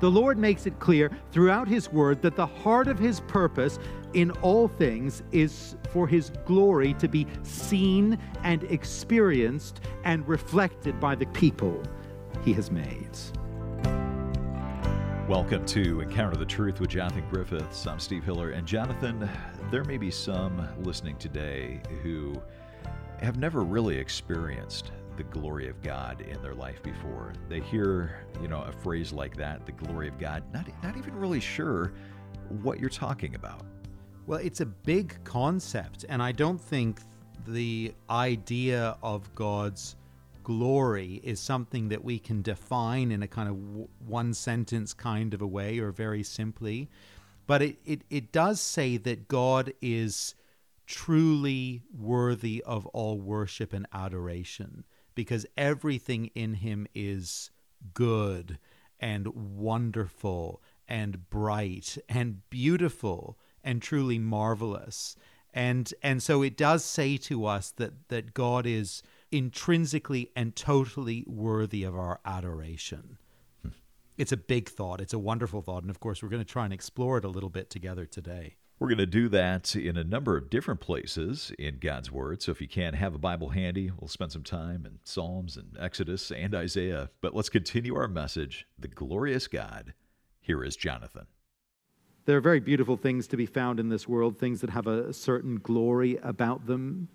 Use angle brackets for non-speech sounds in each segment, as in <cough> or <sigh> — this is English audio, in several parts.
The Lord makes it clear throughout His Word that the heart of His purpose in all things is for His glory to be seen and experienced and reflected by the people He has made. Welcome to Encounter the Truth with Jonathan Griffiths. I'm Steve Hiller. And Jonathan, there may be some listening today who have never really experienced the glory of God in their life before. They hear, you know, a phrase like that, the glory of God, not, not even really sure what you're talking about. Well, it's a big concept, and I don't think the idea of God's glory is something that we can define in a kind of one sentence kind of a way or very simply. But it, it, it does say that God is truly worthy of all worship and adoration because everything in him is good and wonderful and bright and beautiful and truly marvelous. And and so it does say to us that that God is intrinsically and totally worthy of our adoration. Hmm. It's a big thought. It's a wonderful thought. And of course, we're going to try and explore it a little bit together today. We're going to do that in a number of different places in God's Word. So if you can have a Bible handy, we'll spend some time in Psalms and Exodus and Isaiah. But let's continue our message The Glorious God. Here is Jonathan. There are very beautiful things to be found in this world, things that have a certain glory about them.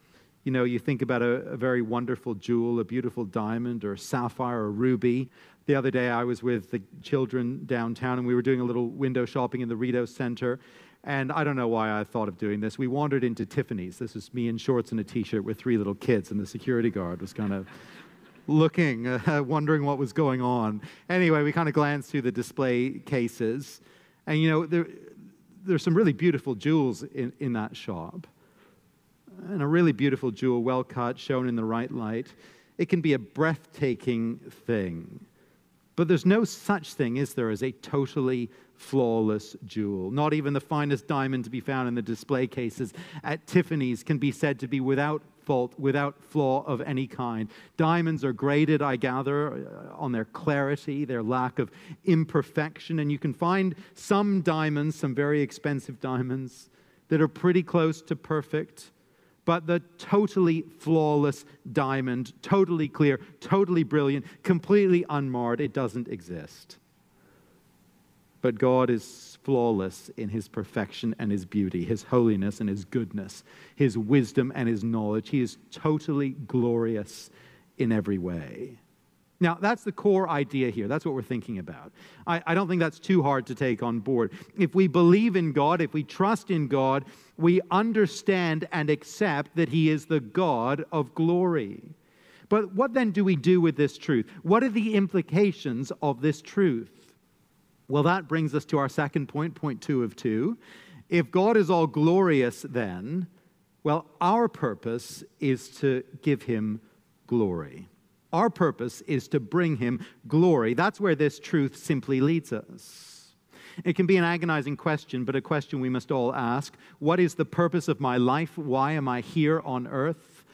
You know, you think about a, a very wonderful jewel, a beautiful diamond or sapphire or ruby. The other day, I was with the children downtown and we were doing a little window shopping in the Rideau Center. And I don't know why I thought of doing this. We wandered into Tiffany's. This was me in shorts and a t shirt with three little kids, and the security guard was kind of <laughs> looking, uh, <laughs> wondering what was going on. Anyway, we kind of glanced through the display cases. And you know, there, there's some really beautiful jewels in, in that shop. And a really beautiful jewel, well cut, shown in the right light. It can be a breathtaking thing. But there's no such thing, is there, as a totally flawless jewel. Not even the finest diamond to be found in the display cases at Tiffany's can be said to be without fault, without flaw of any kind. Diamonds are graded, I gather, uh, on their clarity, their lack of imperfection, and you can find some diamonds, some very expensive diamonds, that are pretty close to perfect. But the totally flawless diamond, totally clear, totally brilliant, completely unmarred, it doesn't exist. But God is flawless in his perfection and his beauty, his holiness and his goodness, his wisdom and his knowledge. He is totally glorious in every way. Now, that's the core idea here. That's what we're thinking about. I, I, don't think that's too hard to take on board. If we believe in God, if we trust in God, we understand and accept that He is the God of glory. But what then do we do with this truth? What are the implications of this truth? Well, that brings us to our second point, point two of two. If God is all glorious, then, well, our purpose is to give him glory. Our purpose is to bring him glory. That's where this truth simply leads us. It can be an agonizing question, but a question we must all ask What is the purpose of my life? Why am I here on earth?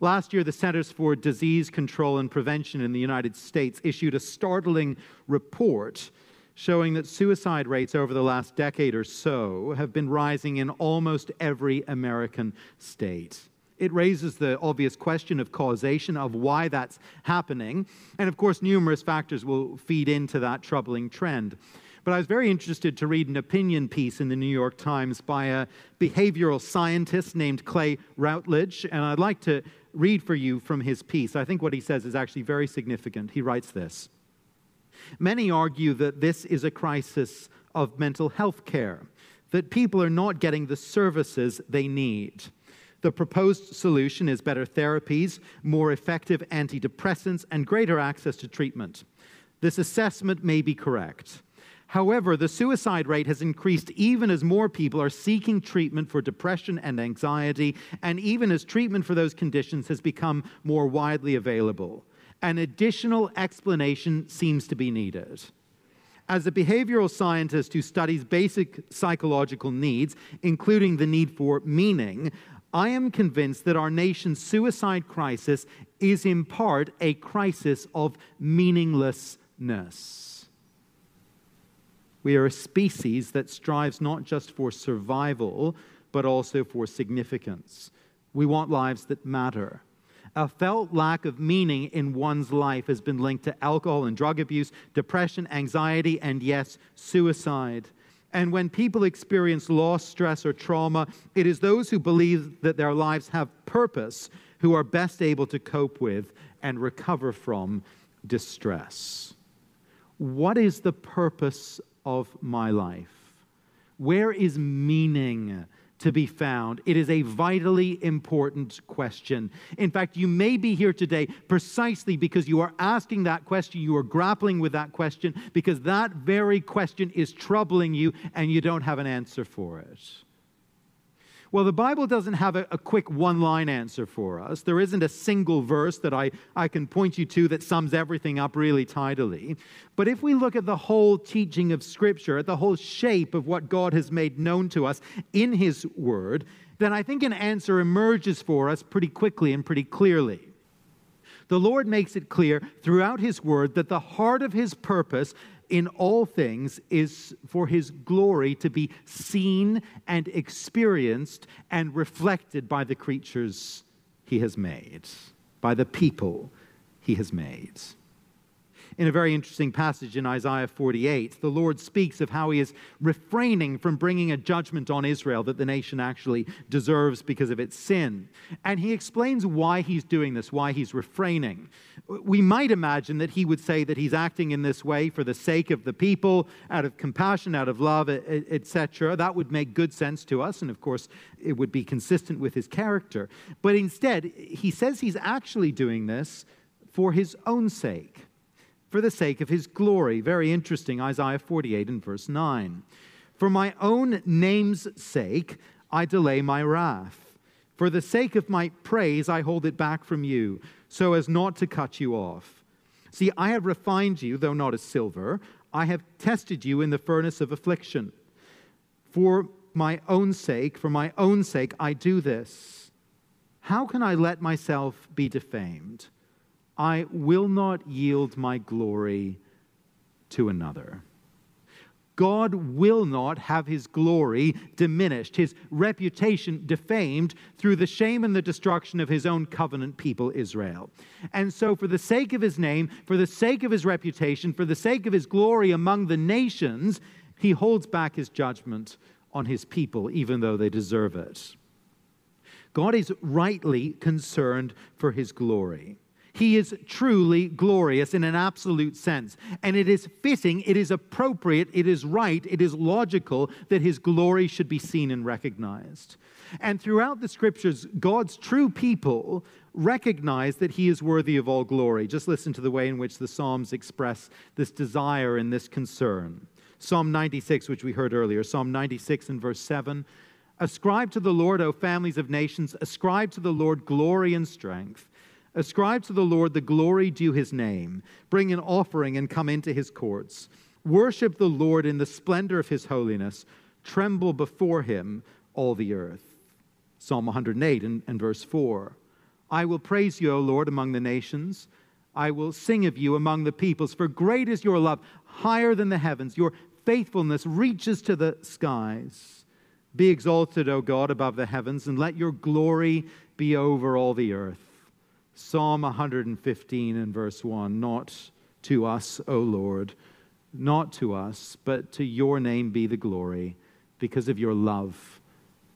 Last year, the Centers for Disease Control and Prevention in the United States issued a startling report showing that suicide rates over the last decade or so have been rising in almost every American state. It raises the obvious question of causation, of why that's happening. And of course, numerous factors will feed into that troubling trend. But I was very interested to read an opinion piece in the New York Times by a behavioral scientist named Clay Routledge. And I'd like to read for you from his piece. I think what he says is actually very significant. He writes this Many argue that this is a crisis of mental health care, that people are not getting the services they need. The proposed solution is better therapies, more effective antidepressants, and greater access to treatment. This assessment may be correct. However, the suicide rate has increased even as more people are seeking treatment for depression and anxiety, and even as treatment for those conditions has become more widely available an additional explanation seems to be needed. As a behavioral scientist who studies basic psychological needs, including the need for meaning, I am convinced that our nation's suicide crisis is in part a crisis of meaninglessness. We are a species that strives not just for survival, but also for significance. We want lives that matter. A felt lack of meaning in one's life has been linked to alcohol and drug abuse, depression, anxiety, and yes, suicide. And when people experience loss, stress, or trauma, it is those who believe that their lives have purpose who are best able to cope with and recover from distress. What is the purpose of my life? Where is meaning? To be found? It is a vitally important question. In fact, you may be here today precisely because you are asking that question, you are grappling with that question, because that very question is troubling you and you don't have an answer for it. Well, the Bible doesn't have a, a quick one line answer for us. There isn't a single verse that I, I can point you to that sums everything up really tidily. But if we look at the whole teaching of Scripture, at the whole shape of what God has made known to us in His Word, then I think an answer emerges for us pretty quickly and pretty clearly. The Lord makes it clear throughout His Word that the heart of His purpose in all things is for his glory to be seen and experienced and reflected by the creatures he has made, by the people he has made in a very interesting passage in Isaiah 48, the Lord speaks of how he is refraining from bringing a judgment on Israel that the nation actually deserves because of its sin. And he explains why he's doing this, why he's refraining. We might imagine that he would say that he's acting in this way for the sake of the people, out of compassion, out of love, etc. That would make good sense to us, and of course, it would be consistent with his character. But instead, he says he's actually doing this for his own sake for the sake of his glory. Very interesting, Isaiah 48 and verse 9. For my own name's sake, I delay my wrath. For the sake of my praise, I hold it back from you, so as not to cut you off. See, I have refined you, though not as silver. I have tested you in the furnace of affliction. For my own sake, for my own sake, I do this. How can I let myself be defamed? I will not yield my glory to another. God will not have his glory diminished, his reputation defamed through the shame and the destruction of his own covenant people, Israel. And so, for the sake of his name, for the sake of his reputation, for the sake of his glory among the nations, he holds back his judgment on his people, even though they deserve it. God is rightly concerned for his glory. He is truly glorious in an absolute sense. And it is fitting, it is appropriate, it is right, it is logical that his glory should be seen and recognized. And throughout the scriptures, God's true people recognize that he is worthy of all glory. Just listen to the way in which the Psalms express this desire and this concern. Psalm 96, which we heard earlier, Psalm 96 and verse 7. Ascribe to the Lord, O families of nations, ascribe to the Lord glory and strength. Ascribe to the Lord the glory due his name. Bring an offering and come into his courts. Worship the Lord in the splendor of his holiness. Tremble before him, all the earth. Psalm 108 and, and verse 4. I will praise you, O Lord, among the nations. I will sing of you among the peoples, for great is your love, higher than the heavens. Your faithfulness reaches to the skies. Be exalted, O God, above the heavens, and let your glory be over all the earth. Psalm 115 and verse 1 Not to us, O Lord, not to us, but to your name be the glory because of your love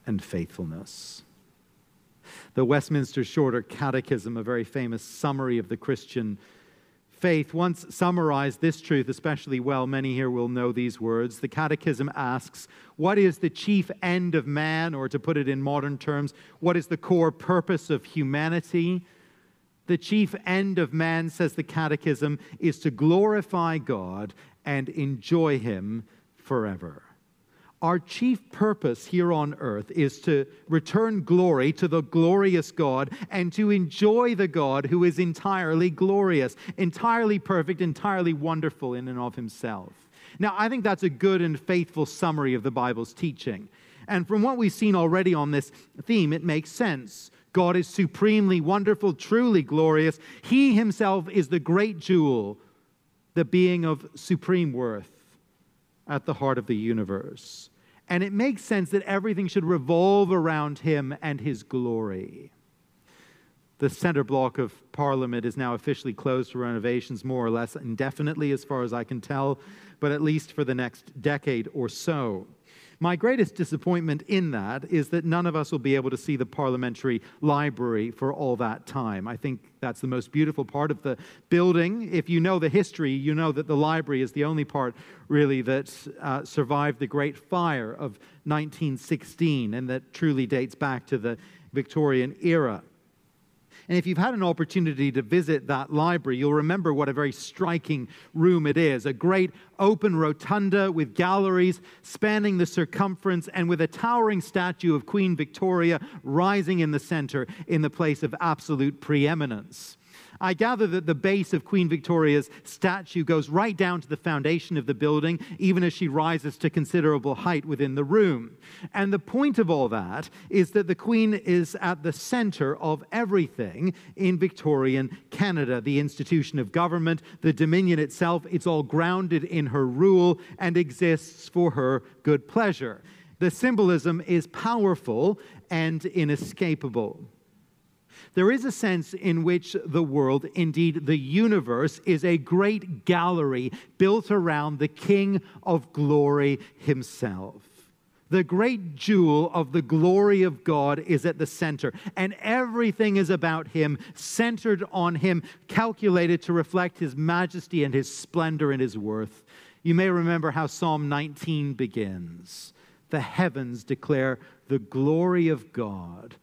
and faithfulness. The Westminster Shorter Catechism, a very famous summary of the Christian faith, once summarized this truth especially well. Many here will know these words. The Catechism asks, What is the chief end of man? Or to put it in modern terms, what is the core purpose of humanity? The chief end of man, says the Catechism, is to glorify God and enjoy Him forever. Our chief purpose here on earth is to return glory to the glorious God and to enjoy the God who is entirely glorious, entirely perfect, entirely wonderful in and of Himself. Now, I think that's a good and faithful summary of the Bible's teaching. And from what we've seen already on this theme, it makes sense. God is supremely wonderful, truly glorious. He himself is the great jewel, the being of supreme worth. at the heart of the universe. And it makes sense that everything should revolve around him and his glory. The center block of Parliament is now officially closed for renovations, more or less indefinitely, as far as I can tell, but at least for the next decade or so. My greatest disappointment in that is that none of us will be able to see the parliamentary library for all that time. I think that's the most beautiful part of the building. If you know the history, you know that the library is the only part really that uh, survived the Great Fire of 1916 and that truly dates back to the Victorian era. And if you've had an opportunity to visit that library, you'll remember what a very striking room it is a great open rotunda with galleries spanning the circumference and with a towering statue of Queen Victoria rising in the center in the place of absolute preeminence. I gather that the base of Queen Victoria's statue goes right down to the foundation of the building, even as she rises to considerable height within the room. And the point of all that is that the Queen is at the center of everything in Victorian Canada the institution of government, the Dominion itself, it's all grounded in her rule and exists for her good pleasure. The symbolism is powerful and inescapable. There is a sense in which the world, indeed the universe, is a great gallery built around the King of glory himself. The great jewel of the glory of God is at the center, and everything is about Him, centered on Him, calculated to reflect His majesty and His splendor and His worth. You may remember how Psalm 19 begins The heavens declare the glory of God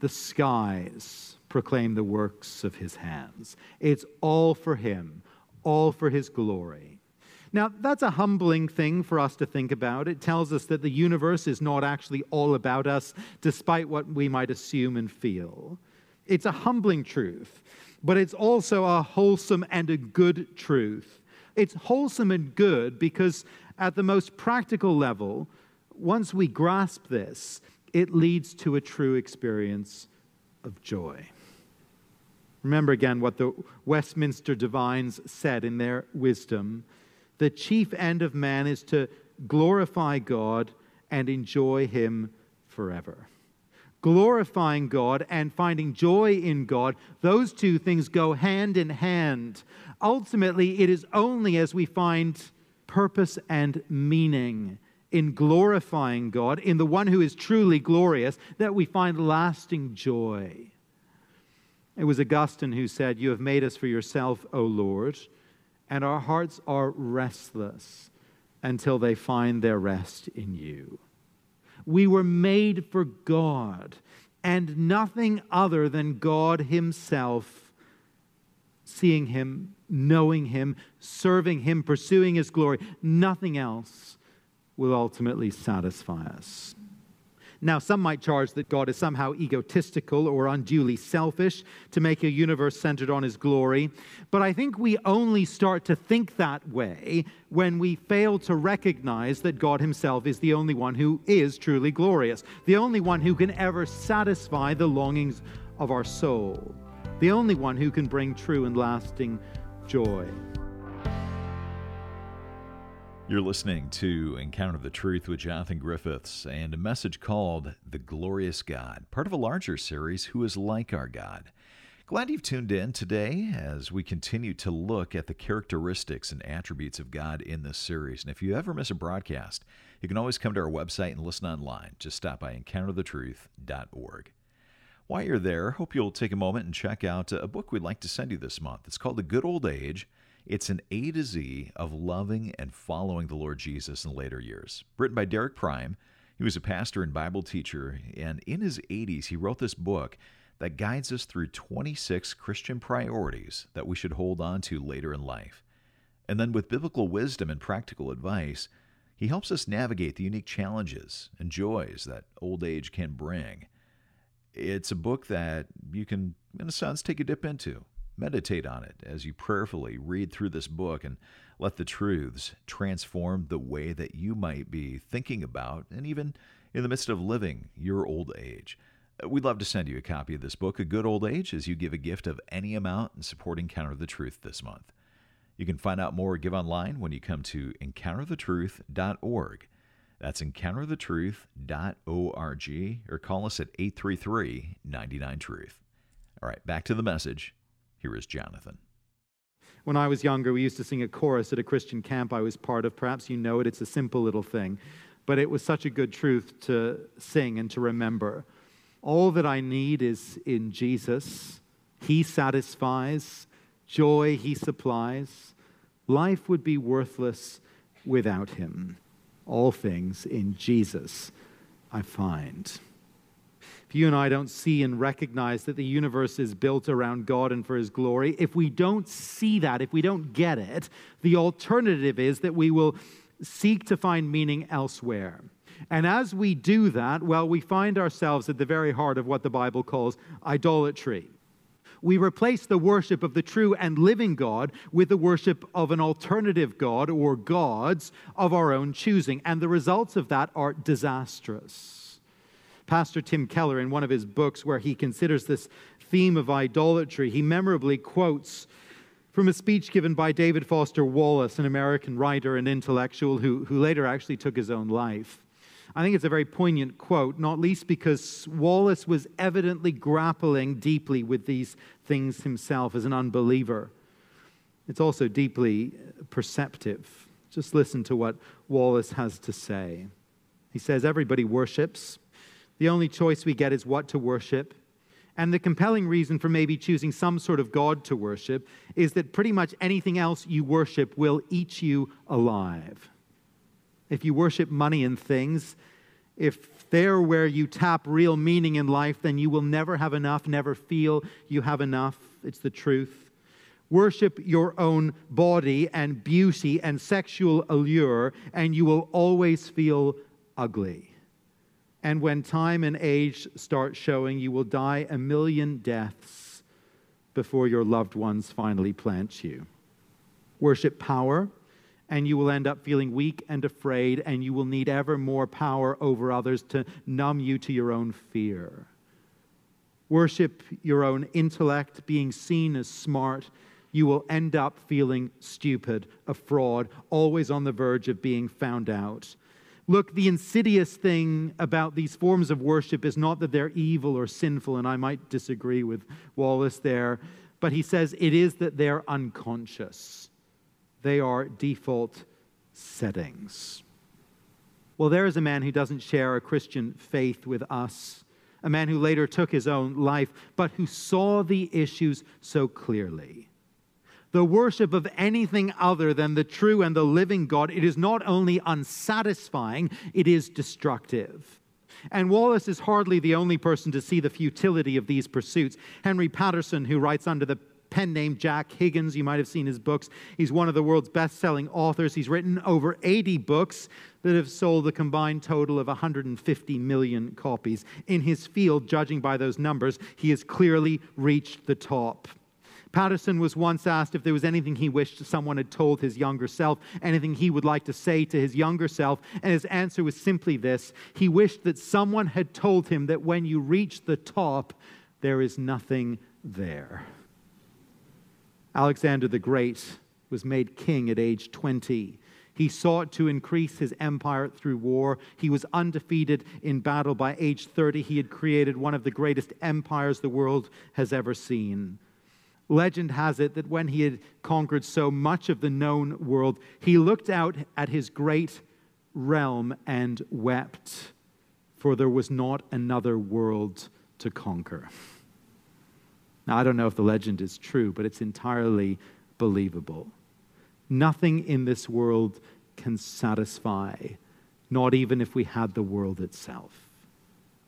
the skies proclaim the works of his hands. It's all for him, all for his glory. Now, that's a humbling thing for us to think about. It tells us that the universe is not actually all about us, despite what we might assume and feel. It's a humbling truth, but it's also a wholesome and a good truth. It's wholesome and good because, at the most practical level, once we grasp this, it leads to a true experience of joy. Remember again what the Westminster divines said in their wisdom. The chief end of man is to glorify God and enjoy Him forever. Glorifying God and finding joy in God, those two things go hand in hand. Ultimately, it is only as we find purpose and meaning in glorifying God, in the one who is truly glorious, that we find lasting joy. It was Augustine who said, You have made us for yourself, O Lord, and our hearts are restless until they find their rest in you. We were made for God and nothing other than God Himself, seeing Him, knowing Him, serving Him, pursuing His glory, nothing else will ultimately satisfy us. Now, some might charge that God is somehow egotistical or unduly selfish to make a universe centered on his glory, but I think we only start to think that way when we fail to recognize that God himself is the only one who is truly glorious, the only one who can ever satisfy the longings of our soul, the only one who can bring true and lasting joy. You're listening to Encounter the Truth with Jonathan Griffiths and a message called The Glorious God, part of a larger series, Who is Like Our God. Glad you've tuned in today as we continue to look at the characteristics and attributes of God in this series. And if you ever miss a broadcast, you can always come to our website and listen online. Just stop by encounterthetruth.org. While you're there, hope you'll take a moment and check out a book we'd like to send you this month. It's called The Good Old Age it's an A to Z of loving and following the Lord Jesus in later years. Written by Derek Prime. He was a pastor and Bible teacher, and in his 80s, he wrote this book that guides us through 26 Christian priorities that we should hold on to later in life. And then, with biblical wisdom and practical advice, he helps us navigate the unique challenges and joys that old age can bring. It's a book that you can, in a sense, take a dip into Meditate on it as you prayerfully read through this book and let the truths transform the way that you might be thinking about and even in the midst of living your old age. We'd love to send you a copy of this book, A Good Old Age, as you give a gift of any amount in supporting Encounter the Truth this month. You can find out more or give online when you come to encounterthetruth.org. That's encounterthetruth.org or call us at 833 99 Truth. All right, back to the message. Here is Jonathan. When I was younger, we used to sing a chorus at a Christian camp I was part of. Perhaps you know it, it's a simple little thing, but it was such a good truth to sing and to remember. All that I need is in Jesus. He satisfies, joy He supplies. Life would be worthless without Him. All things in Jesus I find. If you and I don't see and recognize that the universe is built around God and for His glory, if we don't see that, if we don't get it, the alternative is that we will seek to find meaning elsewhere. And as we do that, well, we find ourselves at the very heart of what the Bible calls idolatry. We replace the worship of the true and living God with the worship of an alternative God or gods of our own choosing. And the results of that are disastrous. Pastor Tim Keller, in one of his books where he considers this theme of idolatry, he memorably quotes from a speech given by David Foster Wallace, an American writer and intellectual who, who later actually took his own life. I think it's a very poignant quote, not least because Wallace was evidently grappling deeply with these things himself as an unbeliever. It's also deeply perceptive. Just listen to what Wallace has to say. He says, Everybody worships. The only choice we get is what to worship. And the compelling reason for maybe choosing some sort of God to worship is that pretty much anything else you worship will eat you alive if you worship money and things, if they're where you tap real meaning in life, then you will never have enough, never feel you have enough. It's the truth. Worship your own body and beauty and sexual allure, and you will always feel ugly. And when time and age start showing, you will die a million deaths before your loved ones finally plant you. Worship power and you will end up feeling weak and afraid, and you will need ever more power over others to numb you to your own fear. Worship your own intellect, being seen as smart. You will end up feeling stupid, a fraud, always on the verge of being found out. Look, the insidious thing about these forms of worship is not that they're evil or sinful, and I might disagree with Wallace there, but he says it is that they're unconscious they are default settings. Well, there is a man who doesn't share a Christian faith with us, a man who later took his own life, but who saw the issues so clearly. The worship of anything other than the true and the living God, it is not only unsatisfying, it is destructive. And Wallace is hardly the only person to see the futility of these pursuits. Henry Patterson, who writes under the pen name Jack Higgins. You might have seen his books. He's one of the world's best selling authors. He's written over 80 books that have sold a combined total of 150 million copies. In his field, judging by those numbers, he has clearly reached the top. Patterson was once asked if there was anything he wished someone had told his younger self, anything he would like to say to his younger self, and his answer was simply this He wished that someone had told him that when you reach the top, there is nothing there. Alexander the Great was made king at age 20. He sought to increase his empire through war. He was undefeated in battle. By age 30, he had created one of the greatest empires the world has ever seen. Legend has it that when he had conquered so much of the known world, he looked out at his great realm and wept, for there was not another world to conquer. Now, I don't know if the legend is true, but it's entirely believable. Nothing in this world can satisfy, not even if we had the world itself.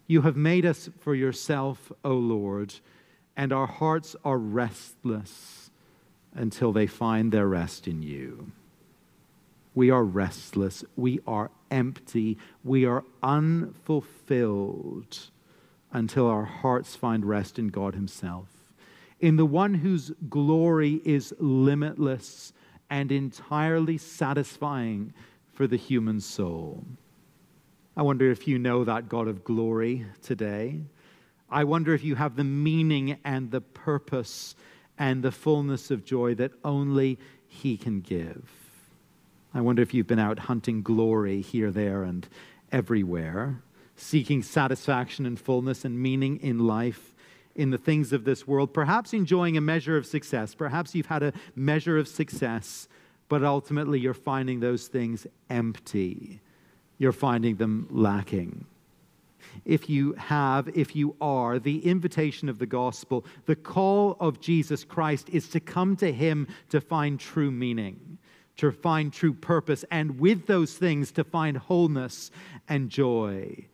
You have made us for yourself, O Lord, and our hearts are restless until they find their rest in you. We are restless. We are empty. We are unfulfilled until our hearts find rest in God Himself in the one whose glory is limitless and entirely satisfying for the human soul. I wonder if you know that God of glory today. I wonder if you have the meaning and the purpose and the fullness of joy that only he can give. I wonder if you've been out hunting glory here, there, and everywhere, seeking satisfaction and fullness and meaning in life in the things of this world, perhaps enjoying a measure of success. Perhaps you've had a measure of success, but ultimately you're finding those things empty. You're finding them lacking. If you have, if you are, the invitation of the gospel, the call of Jesus Christ is to come to Him to find true meaning, to find true purpose, and with those things to find wholeness and joy.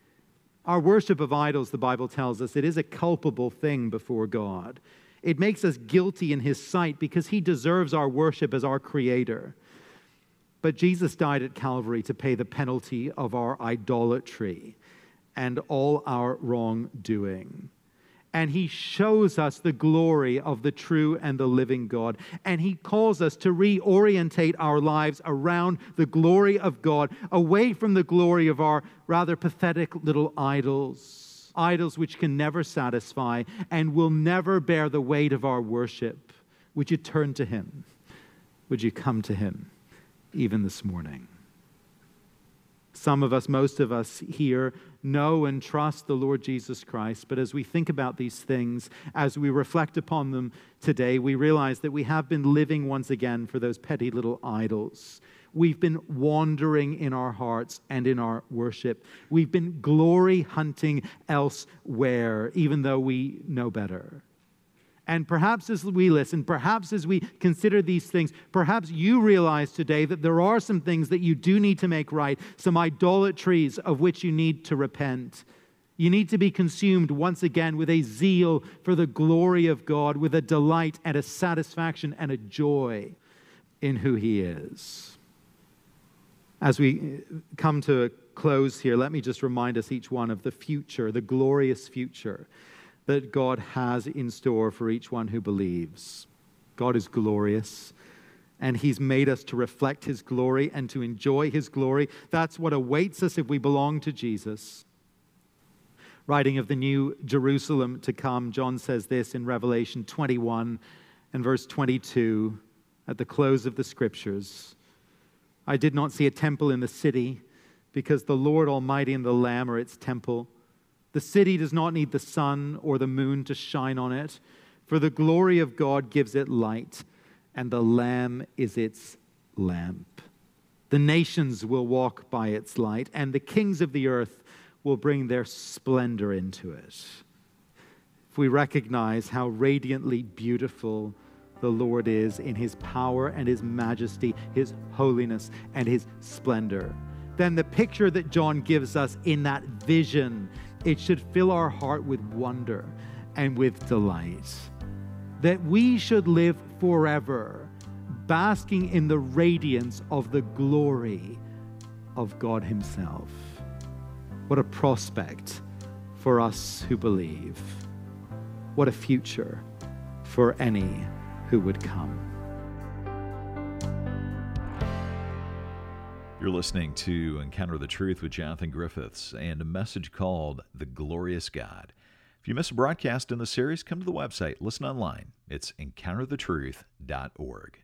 Our worship of idols, the Bible tells us, it is a culpable thing before God. It makes us guilty in His sight because He deserves our worship as our Creator. But Jesus died at Calvary to pay the penalty of our idolatry and all our wrongdoing. And he shows us the glory of the true and the living God. And he calls us to reorientate our lives around the glory of God, away from the glory of our rather pathetic little idols, idols which can never satisfy and will never bear the weight of our worship. Would you turn to him? Would you come to him even this morning? Some of us, most of us here, know and trust the Lord Jesus Christ. But as we think about these things, as we reflect upon them today, we realize that we have been living once again for those petty little idols. We've been wandering in our hearts and in our worship. We've been glory hunting elsewhere, even though we know better. And perhaps as we listen, perhaps as we consider these things, perhaps you realize today that there are some things that you do need to make right, some idolatries of which you need to repent. You need to be consumed once again with a zeal for the glory of God, with a delight and a satisfaction and a joy in who He is. As we uh, come to a close here, let me just remind us each one of the future, the glorious future that God has in store for each one who believes. God is glorious, and He's made us to reflect His glory and to enjoy His glory. That's what awaits us if we belong to Jesus. Writing of the new Jerusalem to come, John says this in Revelation 21 and verse 22 at the close of the scriptures I did not see a temple in the city because the Lord Almighty and the Lamb are its temple. The city does not need the sun or the moon to shine on it, for the glory of God gives it light, and the Lamb is its lamp. The nations will walk by its light, and the kings of the earth will bring their splendor into it. If we recognize how radiantly beautiful the Lord is in his power and his majesty, his holiness and his splendor, then the picture that John gives us in that vision it should fill our heart with wonder and with delight. That we should live forever, basking in the radiance of the glory of God Himself. What a prospect for us who believe. What a future for any who would come. You're listening to Encounter the Truth with Jonathan Griffiths and a message called The Glorious God. If you miss a broadcast in the series, come to the website, listen online. It's encounterthetruth.org.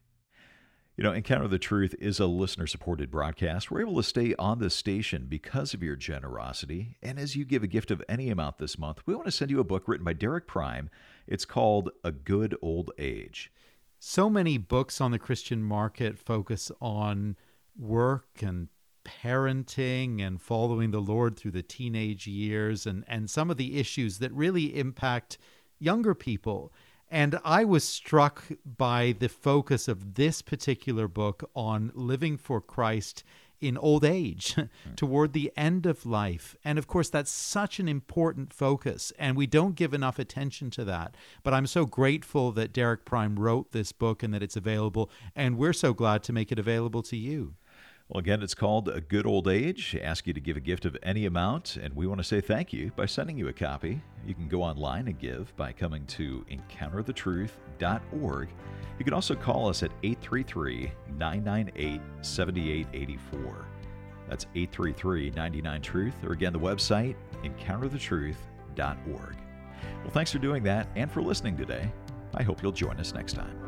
You know, Encounter the Truth is a listener supported broadcast. We're able to stay on this station because of your generosity. And as you give a gift of any amount this month, we want to send you a book written by Derek Prime. It's called A Good Old Age. So many books on the Christian market focus on work and parenting and following the Lord through the teenage years and, and some of the issues that really impact younger people. And I was struck by the focus of this particular book on living for Christ in old age, <laughs> toward the end of life. And of course, that's such an important focus, and we don't give enough attention to that. But I'm so grateful that Derek Prime wrote this book and that it's available, and we're so glad to make it available to you. Well, again, it's called A Good Old Age. ask you to give a gift of any amount, and we want to say thank you by sending you a copy. You can go online and give by coming to encounterthetruth.org. You can also call us at 833 998 7884. That's 833 99 Truth, or again, the website, encounterthetruth.org. Well, thanks for doing that and for listening today. I hope you'll join us next time.